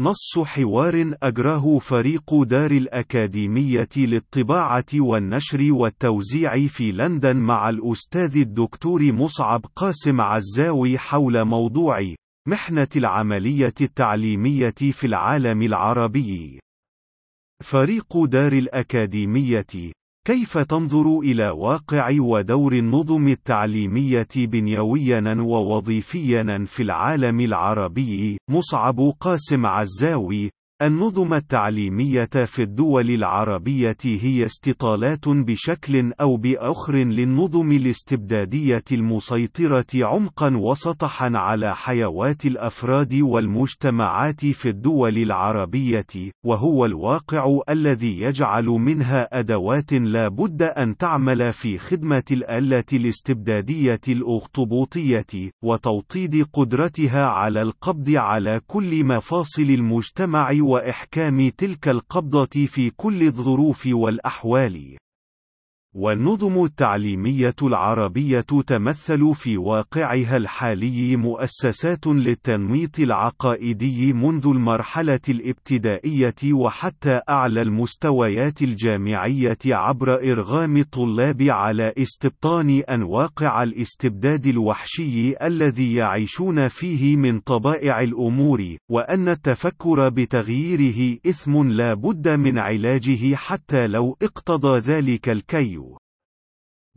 نص حوار أجراه فريق دار الأكاديمية للطباعة والنشر والتوزيع في لندن مع الأستاذ الدكتور مصعب قاسم عزاوي حول موضوع محنة العملية التعليمية في العالم العربي. فريق دار الأكاديمية كيف تنظر إلى واقع ودور النظم التعليمية بنيويا ووظيفيا في العالم العربي؟ مصعب قاسم عزاوي النظم التعليمية في الدول العربية هي استطالات بشكل أو بآخر للنظم الاستبدادية المسيطرة عمقا وسطحا على حيوات الأفراد والمجتمعات في الدول العربية، وهو الواقع الذي يجعل منها أدوات لا بد أن تعمل في خدمة الآلة الاستبدادية الأخطبوطية، وتوطيد قدرتها على القبض على كل مفاصل المجتمع وإحكام تلك القبضة في كل الظروف والأحوال. والنظم التعليمية العربية تمثل في واقعها الحالي مؤسسات للتنميط العقائدي منذ المرحلة الابتدائية وحتى أعلى المستويات الجامعية عبر إرغام الطلاب على استبطان أن واقع الاستبداد الوحشي الذي يعيشون فيه من طبائع الأمور، وأن التفكر بتغييره إثم لا بد من علاجه حتى لو اقتضى ذلك الكي.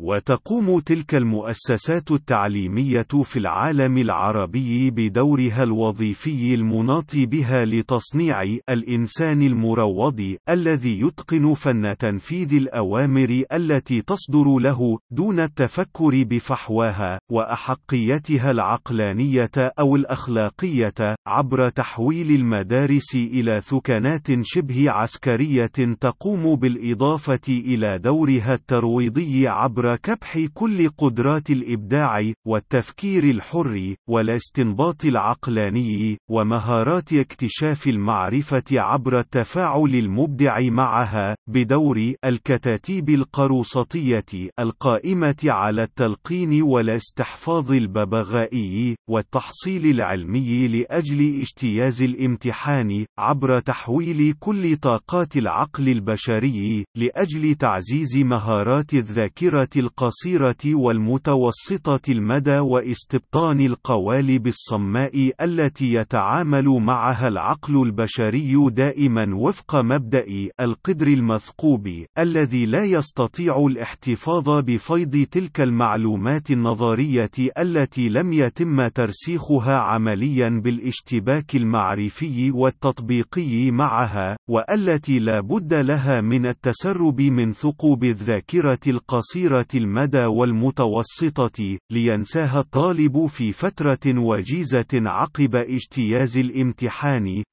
وتقوم تلك المؤسسات التعليمية في العالم العربي بدورها الوظيفي المناط بها لتصنيع الإنسان المروض الذي يتقن فن تنفيذ الأوامر التي تصدر له دون التفكر بفحواها وأحقيتها العقلانية أو الأخلاقية عبر تحويل المدارس إلى ثكنات شبه عسكرية تقوم بالإضافة إلى دورها الترويضي عبر كبح كل قدرات الإبداع والتفكير الحر والاستنباط العقلاني ومهارات اكتشاف المعرفة عبر التفاعل المبدع معها بدور الكتاتيب القروسطية القائمة على التلقين والاستحفاظ الببغائي والتحصيل العلمي لأجل اجتياز الامتحان عبر تحويل كل طاقات العقل البشري لأجل تعزيز مهارات الذاكرة القصيرة والمتوسطة المدى واستبطان القوالب الصماء التي يتعامل معها العقل البشري دائما وفق مبدأ القدر المثقوب الذي لا يستطيع الاحتفاظ بفيض تلك المعلومات النظرية التي لم يتم ترسيخها عمليا بالاشتباك المعرفي والتطبيقي معها والتي لا بد لها من التسرب من ثقوب الذاكرة القصيرة المدى والمتوسطة لينساها الطالب في فترة وجيزة عقب اجتياز الامتحان.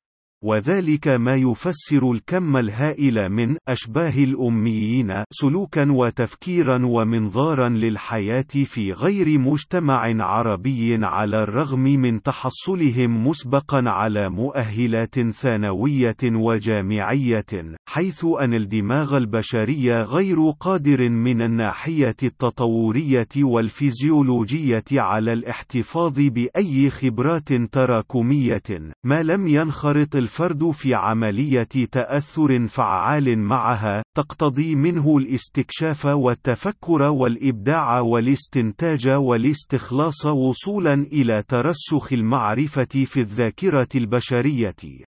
وذلك ما يفسر الكم الهائل من أشباه الأميين سلوكا وتفكيرا ومنظارا للحياة في غير مجتمع عربي على الرغم من تحصلهم مسبقا على مؤهلات ثانوية وجامعية حيث أن الدماغ البشري غير قادر من الناحية التطورية والفيزيولوجية على الاحتفاظ بأي خبرات تراكمية ما لم ينخرط الفرد في عملية تأثر فعال معها، تقتضي منه الاستكشاف والتفكر والإبداع والاستنتاج والاستخلاص وصولا إلى ترسخ المعرفة في الذاكرة البشرية.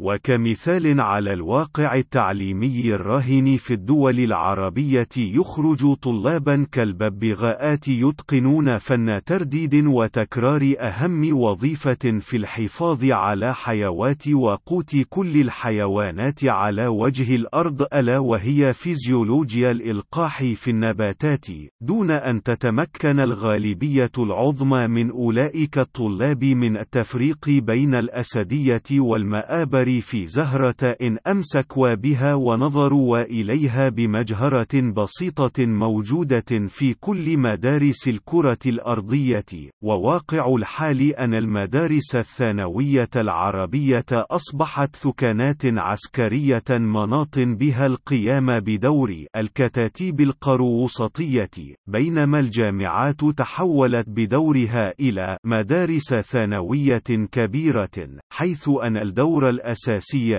وكمثال على الواقع التعليمي الراهن في الدول العربية يخرج طلابا كالببغاءات يتقنون فن ترديد وتكرار أهم وظيفة في الحفاظ على حيوات وقوت كل الحيوانات على وجه الأرض ألا وهي فيزيولوجيا الإلقاح في النباتات، دون أن تتمكن الغالبية العظمى من أولئك الطلاب من التفريق بين الأسدية والمآبر النظر في زهرة إن أمسكوا بها ونظروا إليها بمجهرة بسيطة موجودة في كل مدارس الكرة الأرضية وواقع الحال أن المدارس الثانوية العربية أصبحت ثكنات عسكرية مناط بها القيام بدور الكتاتيب القروسطية بينما الجامعات تحولت بدورها إلى مدارس ثانوية كبيرة حيث أن الدور الأساسي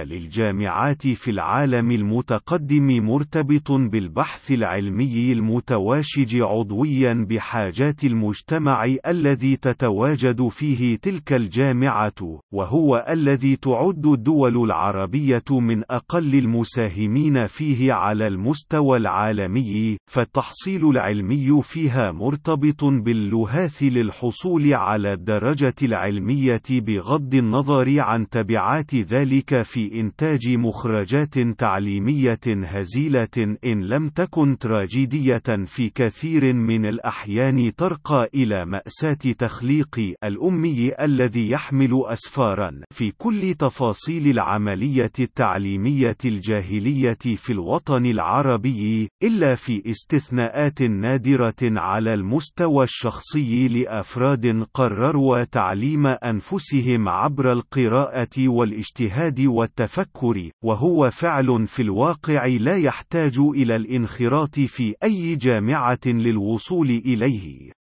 للجامعات في العالم المتقدم مرتبط بالبحث العلمي المتواشج عضويا بحاجات المجتمع الذي تتواجد فيه تلك الجامعة وهو الذي تعد الدول العربية من أقل المساهمين فيه على المستوى العالمي فالتحصيل العلمي فيها مرتبط باللهاث للحصول على الدرجة العلمية بغض النظر عن تبعات ذلك في إنتاج مخرجات تعليمية هزيلة إن لم تكن تراجيدية في كثير من الأحيان ترقى إلى مأساة تخليق الأمي الذي يحمل أسفارا. في كل تفاصيل العملية التعليمية الجاهلية في الوطن العربي إلا في استثناءات نادرة على المستوى الشخصي لأفراد قرروا تعليم أنفسهم عبر القراءة والاجتهاد والتفكر وهو فعل في الواقع لا يحتاج إلى الانخراط في أي جامعة للوصول إليه.